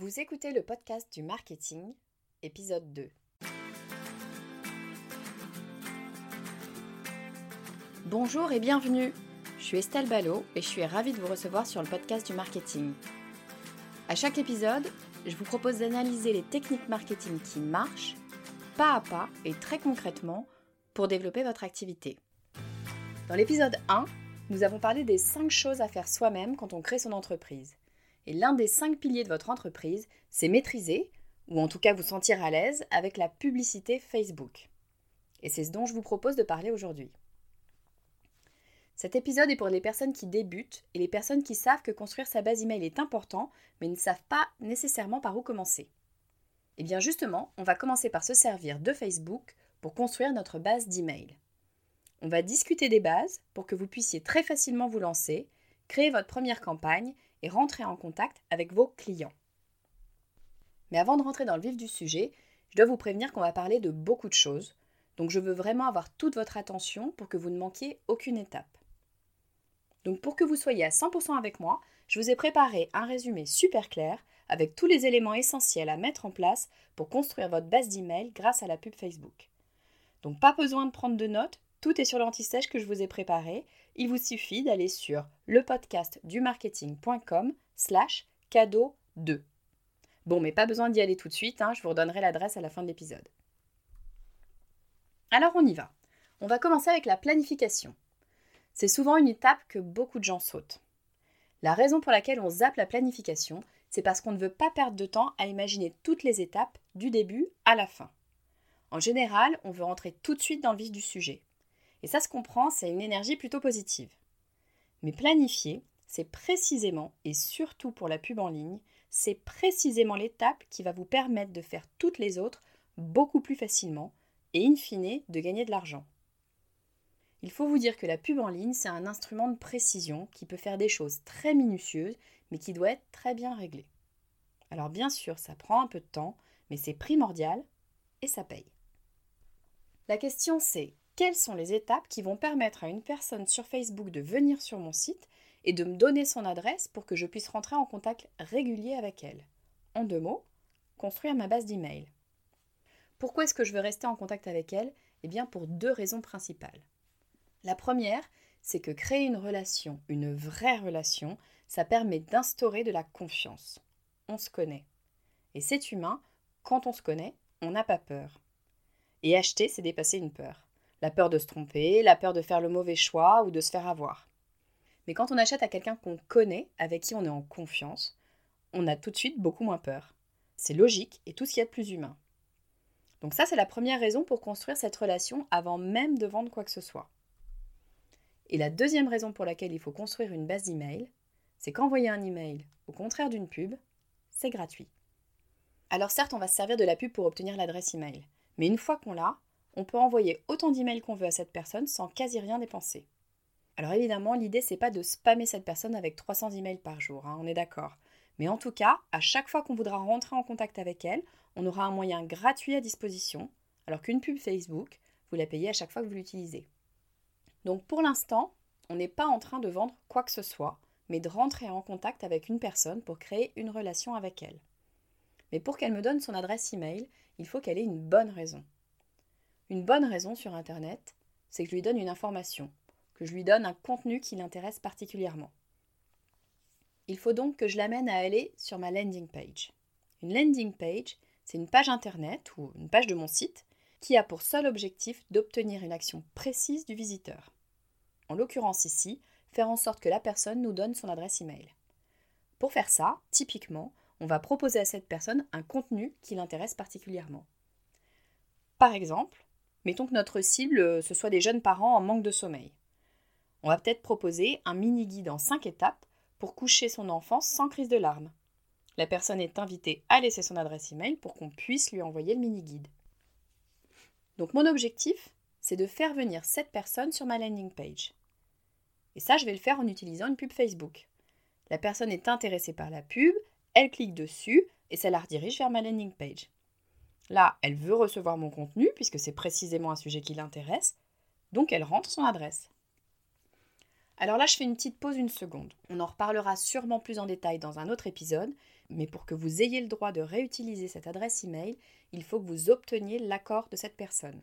Vous écoutez le podcast du marketing, épisode 2. Bonjour et bienvenue. Je suis Estelle Ballot et je suis ravie de vous recevoir sur le podcast du marketing. À chaque épisode, je vous propose d'analyser les techniques marketing qui marchent, pas à pas et très concrètement, pour développer votre activité. Dans l'épisode 1, nous avons parlé des 5 choses à faire soi-même quand on crée son entreprise. Et l'un des 5 piliers de votre entreprise, c'est maîtriser, ou en tout cas vous sentir à l'aise, avec la publicité Facebook. Et c'est ce dont je vous propose de parler aujourd'hui. Cet épisode est pour les personnes qui débutent et les personnes qui savent que construire sa base email est important, mais ne savent pas nécessairement par où commencer. Et eh bien justement, on va commencer par se servir de Facebook pour construire notre base d'email. On va discuter des bases pour que vous puissiez très facilement vous lancer, créer votre première campagne et rentrer en contact avec vos clients. Mais avant de rentrer dans le vif du sujet, je dois vous prévenir qu'on va parler de beaucoup de choses, donc je veux vraiment avoir toute votre attention pour que vous ne manquiez aucune étape. Donc pour que vous soyez à 100% avec moi, je vous ai préparé un résumé super clair avec tous les éléments essentiels à mettre en place pour construire votre base d'email grâce à la pub Facebook. Donc pas besoin de prendre de notes, tout est sur l'anti-sèche que je vous ai préparé. Il vous suffit d'aller sur le podcast du marketing.com slash cadeau 2. Bon, mais pas besoin d'y aller tout de suite, hein, je vous redonnerai l'adresse à la fin de l'épisode. Alors on y va. On va commencer avec la planification. C'est souvent une étape que beaucoup de gens sautent. La raison pour laquelle on zappe la planification, c'est parce qu'on ne veut pas perdre de temps à imaginer toutes les étapes du début à la fin. En général, on veut rentrer tout de suite dans le vif du sujet. Et ça se comprend, c'est une énergie plutôt positive. Mais planifier, c'est précisément, et surtout pour la pub en ligne, c'est précisément l'étape qui va vous permettre de faire toutes les autres beaucoup plus facilement et in fine de gagner de l'argent. Il faut vous dire que la pub en ligne, c'est un instrument de précision qui peut faire des choses très minutieuses, mais qui doit être très bien réglé. Alors bien sûr, ça prend un peu de temps, mais c'est primordial et ça paye. La question c'est, quelles sont les étapes qui vont permettre à une personne sur Facebook de venir sur mon site et de me donner son adresse pour que je puisse rentrer en contact régulier avec elle? En deux mots, construire ma base d'email. Pourquoi est-ce que je veux rester en contact avec elle? Eh bien pour deux raisons principales. La première, c'est que créer une relation, une vraie relation, ça permet d'instaurer de la confiance. On se connaît. Et c'est humain, quand on se connaît, on n'a pas peur. Et acheter, c'est dépasser une peur. La peur de se tromper, la peur de faire le mauvais choix ou de se faire avoir. Mais quand on achète à quelqu'un qu'on connaît, avec qui on est en confiance, on a tout de suite beaucoup moins peur. C'est logique et tout ce qui est de plus humain. Donc ça, c'est la première raison pour construire cette relation avant même de vendre quoi que ce soit. Et la deuxième raison pour laquelle il faut construire une base d'email, c'est qu'envoyer un email, au contraire d'une pub, c'est gratuit. Alors certes, on va se servir de la pub pour obtenir l'adresse email, mais une fois qu'on l'a, on peut envoyer autant d'emails qu'on veut à cette personne sans quasi rien dépenser. Alors évidemment, l'idée c'est pas de spammer cette personne avec 300 emails par jour, hein, on est d'accord. Mais en tout cas, à chaque fois qu'on voudra rentrer en contact avec elle, on aura un moyen gratuit à disposition, alors qu'une pub Facebook, vous la payez à chaque fois que vous l'utilisez. Donc pour l'instant, on n'est pas en train de vendre quoi que ce soit, mais de rentrer en contact avec une personne pour créer une relation avec elle. Mais pour qu'elle me donne son adresse email, il faut qu'elle ait une bonne raison. Une bonne raison sur Internet, c'est que je lui donne une information, que je lui donne un contenu qui l'intéresse particulièrement. Il faut donc que je l'amène à aller sur ma landing page. Une landing page, c'est une page Internet ou une page de mon site qui a pour seul objectif d'obtenir une action précise du visiteur. En l'occurrence ici, faire en sorte que la personne nous donne son adresse email. Pour faire ça, typiquement, on va proposer à cette personne un contenu qui l'intéresse particulièrement. Par exemple, mettons que notre cible euh, ce soit des jeunes parents en manque de sommeil. On va peut-être proposer un mini guide en 5 étapes pour coucher son enfant sans crise de larmes. La personne est invitée à laisser son adresse email pour qu'on puisse lui envoyer le mini guide. Donc mon objectif, c'est de faire venir cette personne sur ma landing page. Et ça, je vais le faire en utilisant une pub Facebook. La personne est intéressée par la pub, elle clique dessus et ça la redirige vers ma landing page. Là, elle veut recevoir mon contenu puisque c'est précisément un sujet qui l'intéresse, donc elle rentre son adresse. Alors là, je fais une petite pause une seconde. On en reparlera sûrement plus en détail dans un autre épisode, mais pour que vous ayez le droit de réutiliser cette adresse email, il faut que vous obteniez l'accord de cette personne.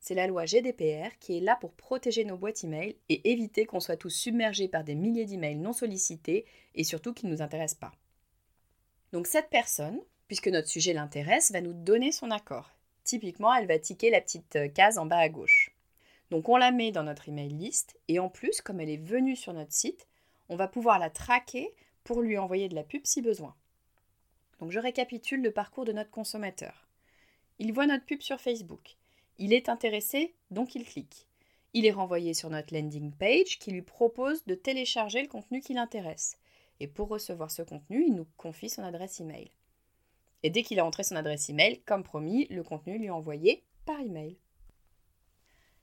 C'est la loi GDPR qui est là pour protéger nos boîtes email et éviter qu'on soit tous submergés par des milliers d'emails non sollicités et surtout qui ne nous intéressent pas. Donc cette personne, puisque notre sujet l'intéresse, va nous donner son accord. Typiquement, elle va tiquer la petite euh, case en bas à gauche. Donc on la met dans notre email list et en plus, comme elle est venue sur notre site, on va pouvoir la traquer pour lui envoyer de la pub si besoin. Donc je récapitule le parcours de notre consommateur. Il voit notre pub sur Facebook. Il est intéressé, donc il clique. Il est renvoyé sur notre landing page qui lui propose de télécharger le contenu qui l'intéresse. Et pour recevoir ce contenu, il nous confie son adresse email. Et dès qu'il a entré son adresse email, comme promis, le contenu lui est envoyé par email.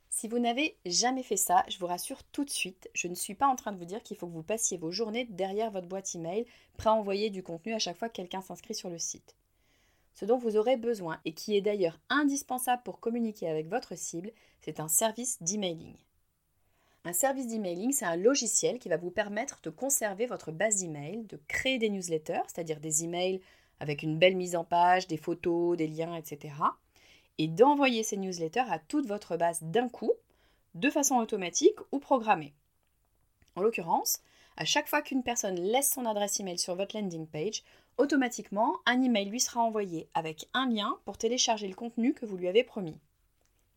Si vous n'avez jamais fait ça, je vous rassure tout de suite, je ne suis pas en train de vous dire qu'il faut que vous passiez vos journées derrière votre boîte email, prêt à envoyer du contenu à chaque fois que quelqu'un s'inscrit sur le site. Ce dont vous aurez besoin, et qui est d'ailleurs indispensable pour communiquer avec votre cible, c'est un service d'emailing. Un service d'emailing, c'est un logiciel qui va vous permettre de conserver votre base d'email, de créer des newsletters, c'est-à-dire des emails avec une belle mise en page, des photos, des liens, etc. Et d'envoyer ces newsletters à toute votre base d'un coup, de façon automatique ou programmée. En l'occurrence, à chaque fois qu'une personne laisse son adresse email sur votre landing page, automatiquement, un email lui sera envoyé avec un lien pour télécharger le contenu que vous lui avez promis.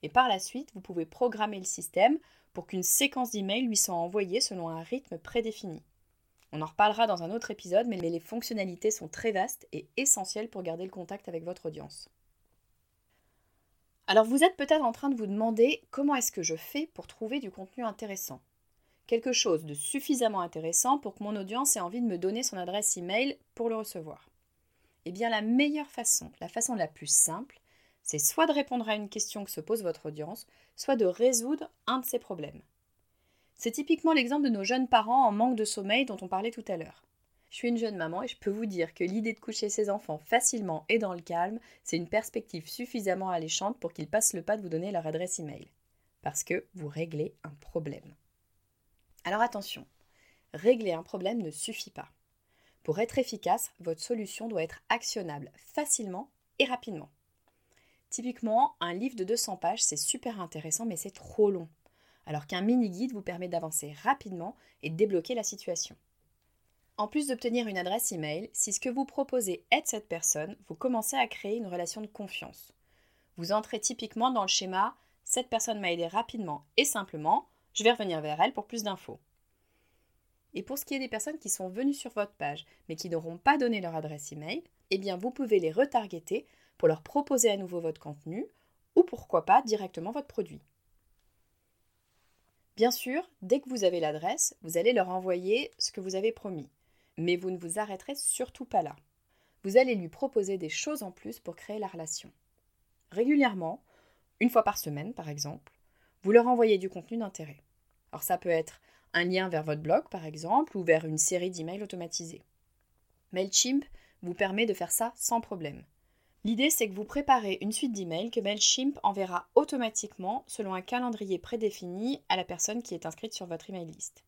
Et par la suite, vous pouvez programmer le système pour qu'une séquence d'emails lui soit envoyée selon un rythme prédéfini. On en reparlera dans un autre épisode, mais les fonctionnalités sont très vastes et essentielles pour garder le contact avec votre audience. Alors vous êtes peut-être en train de vous demander comment est-ce que je fais pour trouver du contenu intéressant? Quelque chose de suffisamment intéressant pour que mon audience ait envie de me donner son adresse email pour le recevoir. Eh bien la meilleure façon, la façon la plus simple, c'est soit de répondre à une question que se pose votre audience, soit de résoudre un de ces problèmes. C'est typiquement l'exemple de nos jeunes parents en manque de sommeil dont on parlait tout à l'heure. Je suis une jeune maman et je peux vous dire que l'idée de coucher ses enfants facilement et dans le calme, c'est une perspective suffisamment alléchante pour qu'ils passent le pas de vous donner leur adresse email. Parce que vous réglez un problème. Alors attention, régler un problème ne suffit pas. Pour être efficace, votre solution doit être actionnable facilement et rapidement. Typiquement, un livre de 200 pages, c'est super intéressant, mais c'est trop long alors qu'un mini-guide vous permet d'avancer rapidement et de débloquer la situation. En plus d'obtenir une adresse email, si ce que vous proposez aide cette personne, vous commencez à créer une relation de confiance. Vous entrez typiquement dans le schéma cette personne m'a aidé rapidement et simplement, je vais revenir vers elle pour plus d'infos. Et pour ce qui est des personnes qui sont venues sur votre page mais qui n'auront pas donné leur adresse email, eh bien vous pouvez les retargeter pour leur proposer à nouveau votre contenu ou pourquoi pas directement votre produit. Bien sûr, dès que vous avez l'adresse, vous allez leur envoyer ce que vous avez promis. Mais vous ne vous arrêterez surtout pas là. Vous allez lui proposer des choses en plus pour créer la relation. Régulièrement, une fois par semaine par exemple, vous leur envoyez du contenu d'intérêt. Alors ça peut être un lien vers votre blog par exemple ou vers une série d'emails automatisés. MailChimp vous permet de faire ça sans problème. L'idée, c'est que vous préparez une suite d'emails que MailChimp enverra automatiquement selon un calendrier prédéfini à la personne qui est inscrite sur votre email list.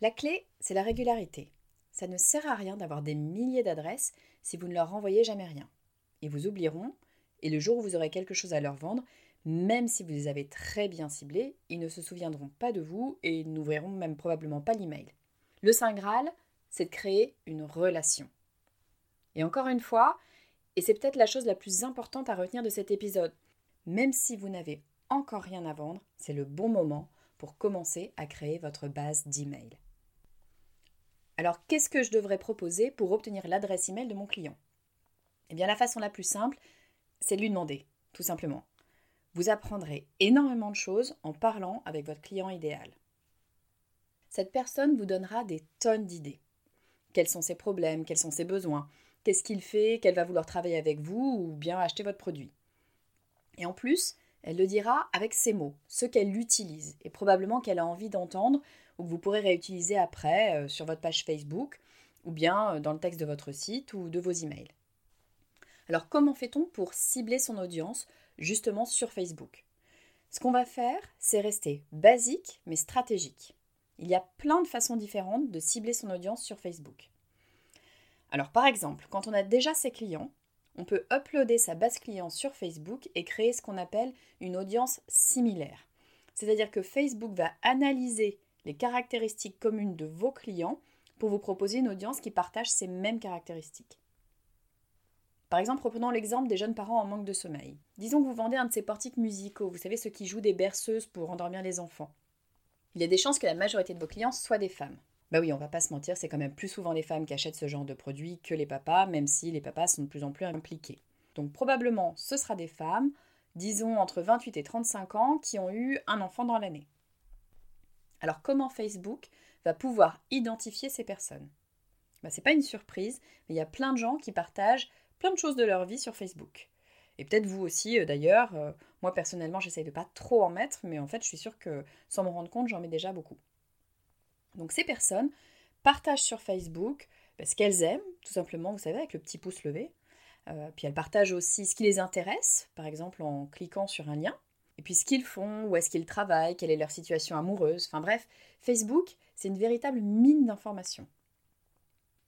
La clé, c'est la régularité. Ça ne sert à rien d'avoir des milliers d'adresses si vous ne leur renvoyez jamais rien. Ils vous oublieront, et le jour où vous aurez quelque chose à leur vendre, même si vous les avez très bien ciblés, ils ne se souviendront pas de vous et n'ouvriront même probablement pas l'email. Le Saint Graal, c'est de créer une relation. Et encore une fois, et c'est peut-être la chose la plus importante à retenir de cet épisode. Même si vous n'avez encore rien à vendre, c'est le bon moment pour commencer à créer votre base d'email. Alors, qu'est-ce que je devrais proposer pour obtenir l'adresse email de mon client? Eh bien, la façon la plus simple, c'est de lui demander, tout simplement. Vous apprendrez énormément de choses en parlant avec votre client idéal. Cette personne vous donnera des tonnes d'idées. Quels sont ses problèmes, quels sont ses besoins, qu'est-ce qu'il fait, qu'elle va vouloir travailler avec vous ou bien acheter votre produit. Et en plus, elle le dira avec ses mots, ce qu'elle utilise et probablement qu'elle a envie d'entendre ou que vous pourrez réutiliser après euh, sur votre page Facebook ou bien euh, dans le texte de votre site ou de vos emails. Alors comment fait-on pour cibler son audience justement sur Facebook? Ce qu'on va faire, c'est rester basique mais stratégique. Il y a plein de façons différentes de cibler son audience sur Facebook. Alors par exemple, quand on a déjà ses clients, on peut uploader sa base client sur Facebook et créer ce qu'on appelle une audience similaire. C'est-à-dire que Facebook va analyser les caractéristiques communes de vos clients pour vous proposer une audience qui partage ces mêmes caractéristiques. Par exemple, reprenons l'exemple des jeunes parents en manque de sommeil. Disons que vous vendez un de ces portiques musicaux, vous savez ceux qui jouent des berceuses pour endormir les enfants. Il y a des chances que la majorité de vos clients soient des femmes. Bah oui, on va pas se mentir, c'est quand même plus souvent les femmes qui achètent ce genre de produits que les papas, même si les papas sont de plus en plus impliqués. Donc probablement ce sera des femmes, disons entre 28 et 35 ans, qui ont eu un enfant dans l'année. Alors comment Facebook va pouvoir identifier ces personnes? Bah, C'est pas une surprise, mais il y a plein de gens qui partagent plein de choses de leur vie sur Facebook. Et peut-être vous aussi, euh, d'ailleurs. Euh, moi, personnellement, j'essaye de pas trop en mettre, mais en fait, je suis sûre que sans me rendre compte, j'en mets déjà beaucoup. Donc ces personnes partagent sur Facebook bah, ce qu'elles aiment, tout simplement, vous savez, avec le petit pouce levé. Euh, puis elles partagent aussi ce qui les intéresse, par exemple en cliquant sur un lien. Et puis ce qu'ils font, où est-ce qu'ils travaillent, quelle est leur situation amoureuse. Enfin bref, Facebook, c'est une véritable mine d'informations.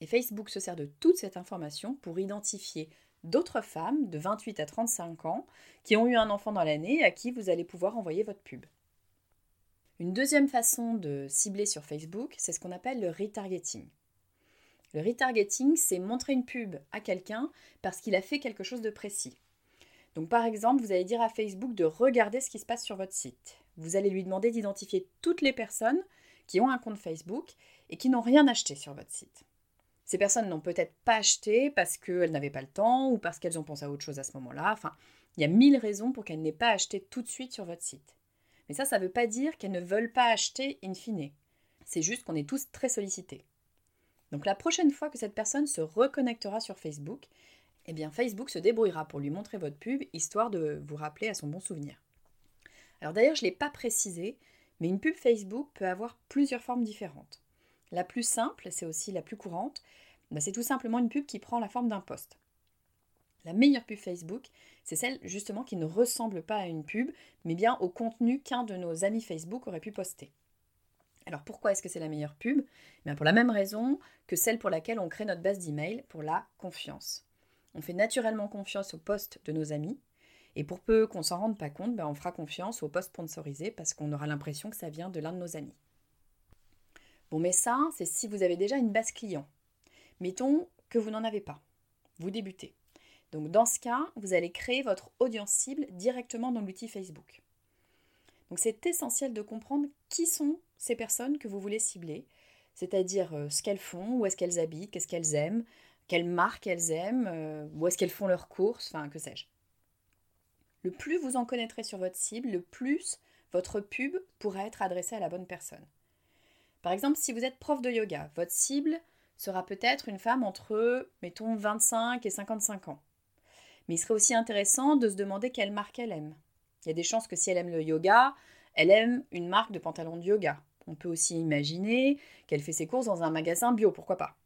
Et Facebook se sert de toute cette information pour identifier d'autres femmes de 28 à 35 ans qui ont eu un enfant dans l'année à qui vous allez pouvoir envoyer votre pub. Une deuxième façon de cibler sur Facebook, c'est ce qu'on appelle le retargeting. Le retargeting, c'est montrer une pub à quelqu'un parce qu'il a fait quelque chose de précis. Donc par exemple, vous allez dire à Facebook de regarder ce qui se passe sur votre site. Vous allez lui demander d'identifier toutes les personnes qui ont un compte Facebook et qui n'ont rien acheté sur votre site. Ces personnes n'ont peut-être pas acheté parce qu'elles n'avaient pas le temps ou parce qu'elles ont pensé à autre chose à ce moment-là. Enfin, il y a mille raisons pour qu'elles n'aient pas acheté tout de suite sur votre site. Mais ça, ça ne veut pas dire qu'elles ne veulent pas acheter in fine. C'est juste qu'on est tous très sollicités. Donc la prochaine fois que cette personne se reconnectera sur Facebook, eh Facebook se débrouillera pour lui montrer votre pub, histoire de vous rappeler à son bon souvenir. Alors d'ailleurs, je ne l'ai pas précisé, mais une pub Facebook peut avoir plusieurs formes différentes. La plus simple, c'est aussi la plus courante, bah, c'est tout simplement une pub qui prend la forme d'un post. La meilleure pub Facebook, c'est celle justement qui ne ressemble pas à une pub, mais bien au contenu qu'un de nos amis Facebook aurait pu poster. Alors pourquoi est-ce que c'est la meilleure pub? Bien Pour la même raison que celle pour laquelle on crée notre base d'email, pour la confiance. On fait naturellement confiance aux posts de nos amis, et pour peu qu'on s'en rende pas compte, ben on fera confiance aux posts sponsorisés parce qu'on aura l'impression que ça vient de l'un de nos amis. Bon, mais ça, c'est si vous avez déjà une base client. Mettons que vous n'en avez pas. Vous débutez. Donc dans ce cas, vous allez créer votre audience cible directement dans l'outil Facebook. Donc c'est essentiel de comprendre qui sont ces personnes que vous voulez cibler, c'est-à-dire euh, ce qu'elles font, où est-ce qu'elles habitent, qu'est-ce qu'elles aiment, quelles marques elles aiment, euh, où est-ce qu'elles font leurs courses, enfin que sais-je. Le plus vous en connaîtrez sur votre cible, le plus votre pub pourra être adressée à la bonne personne. Par exemple, si vous êtes prof de yoga, votre cible sera peut-être une femme entre, mettons, 25 et 55 ans. Mais il serait aussi intéressant de se demander quelle marque elle aime. Il y a des chances que si elle aime le yoga, elle aime une marque de pantalon de yoga. On peut aussi imaginer qu'elle fait ses courses dans un magasin bio, pourquoi pas.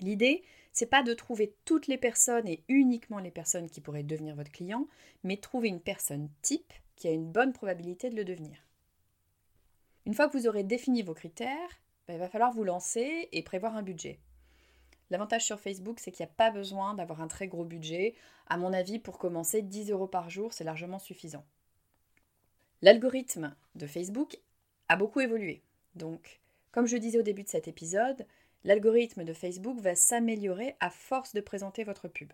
L'idée, c'est pas de trouver toutes les personnes et uniquement les personnes qui pourraient devenir votre client, mais trouver une personne type qui a une bonne probabilité de le devenir. Une fois que vous aurez défini vos critères, ben, il va falloir vous lancer et prévoir un budget. L'avantage sur Facebook, c'est qu'il n'y a pas besoin d'avoir un très gros budget. À mon avis, pour commencer, 10 euros par jour, c'est largement suffisant. L'algorithme de Facebook a beaucoup évolué. Donc, comme je disais au début de cet épisode, l'algorithme de Facebook va s'améliorer à force de présenter votre pub.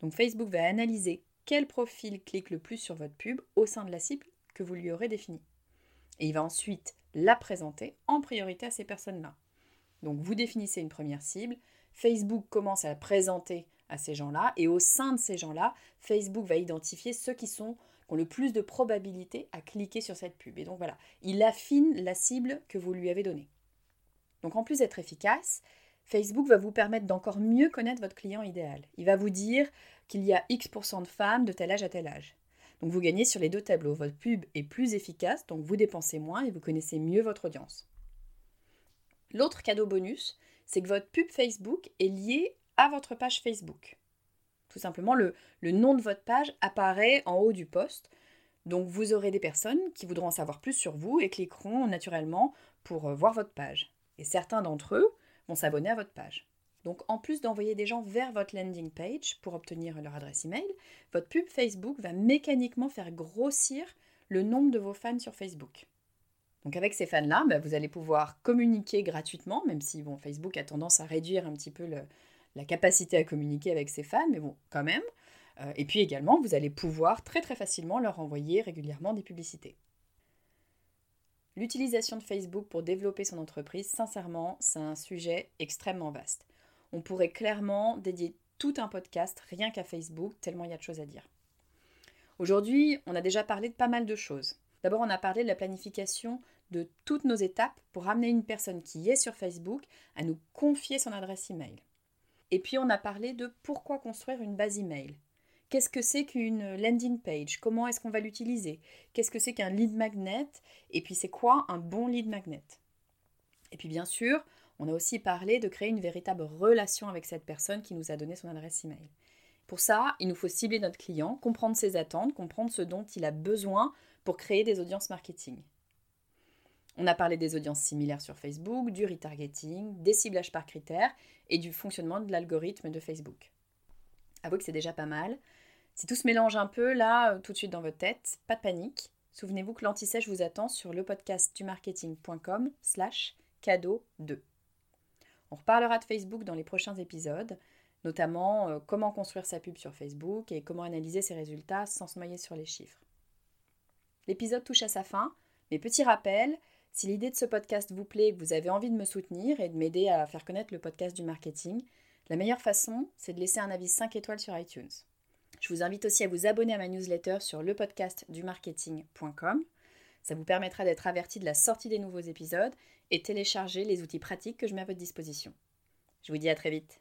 Donc Facebook va analyser quel profil clique le plus sur votre pub au sein de la cible que vous lui aurez définie. Et il va ensuite la présenter en priorité à ces personnes-là. Donc vous définissez une première cible, Facebook commence à la présenter à ces gens-là, et au sein de ces gens-là, Facebook va identifier ceux qui sont ont le plus de probabilité à cliquer sur cette pub. Et donc voilà, il affine la cible que vous lui avez donnée. Donc en plus d'être efficace, Facebook va vous permettre d'encore mieux connaître votre client idéal. Il va vous dire qu'il y a X% de femmes de tel âge à tel âge. Donc vous gagnez sur les deux tableaux. Votre pub est plus efficace, donc vous dépensez moins et vous connaissez mieux votre audience. L'autre cadeau bonus, c'est que votre pub Facebook est lié à votre page Facebook. Tout simplement, le, nom de votre page apparaît en haut du post. Donc vous aurez des personnes qui voudront en savoir plus sur vous et cliqueront naturellement pour euh, voir votre page. Et certains d'entre eux vont s'abonner à votre page. Donc en plus d'envoyer des gens vers votre landing page pour obtenir leur adresse email, votre pub Facebook va mécaniquement faire grossir le nombre de vos fans sur Facebook. Donc avec ces fans-là, bah, vous allez pouvoir communiquer gratuitement, même si bon, Facebook a tendance à réduire un petit peu la capacité à communiquer avec ses fans, mais bon, quand même. Euh, et puis également, vous allez pouvoir très très facilement leur envoyer régulièrement des publicités. L'utilisation de Facebook pour développer son entreprise, sincèrement, c'est un sujet extrêmement vaste. On pourrait clairement dédier tout un podcast rien qu'à Facebook, tellement il y a de choses à dire. Aujourd'hui, on a déjà parlé de pas mal de choses. D'abord, on a parlé de la planification de toutes nos étapes pour amener une personne qui est sur Facebook à nous confier son adresse email. Et puis, on a parlé de pourquoi construire une base email. Qu'est-ce que c'est qu'une landing page? Comment est-ce qu'on va l'utiliser? Qu'est-ce que c'est qu'un lead magnet? Et puis c'est quoi un bon lead magnet? Et puis bien sûr, on a aussi parlé de créer une véritable relation avec cette personne qui nous a donné son adresse email. Pour ça, il nous faut cibler notre client, comprendre ses attentes, comprendre ce dont il a besoin pour créer des audiences marketing. On a parlé des audiences similaires sur Facebook, du retargeting, des ciblages par critères et du fonctionnement de l'algorithme de Facebook. Avouez que c'est déjà pas mal. Si tout se mélange un peu, là, euh, tout de suite dans votre tête, pas de panique. Souvenez-vous que l'anti-sèche vous attend sur le podcast du marketing.com slash cadeau 2. On reparlera de Facebook dans les prochains épisodes, notamment euh, comment construire sa pub sur Facebook et comment analyser ses résultats sans se noyer sur les chiffres. L'épisode touche à sa fin, mais petit rappel, si l'idée de ce podcast vous plaît et que vous avez envie de me soutenir et de m'aider à faire connaître le podcast du marketing, la meilleure façon, c'est de laisser un avis 5 étoiles sur iTunes. Je vous invite aussi à vous abonner à ma newsletter sur lepodcastdumarketing.com. Ça vous permettra d'être averti de la sortie des nouveaux épisodes et télécharger les outils pratiques que je mets à votre disposition. Je vous dis à très vite.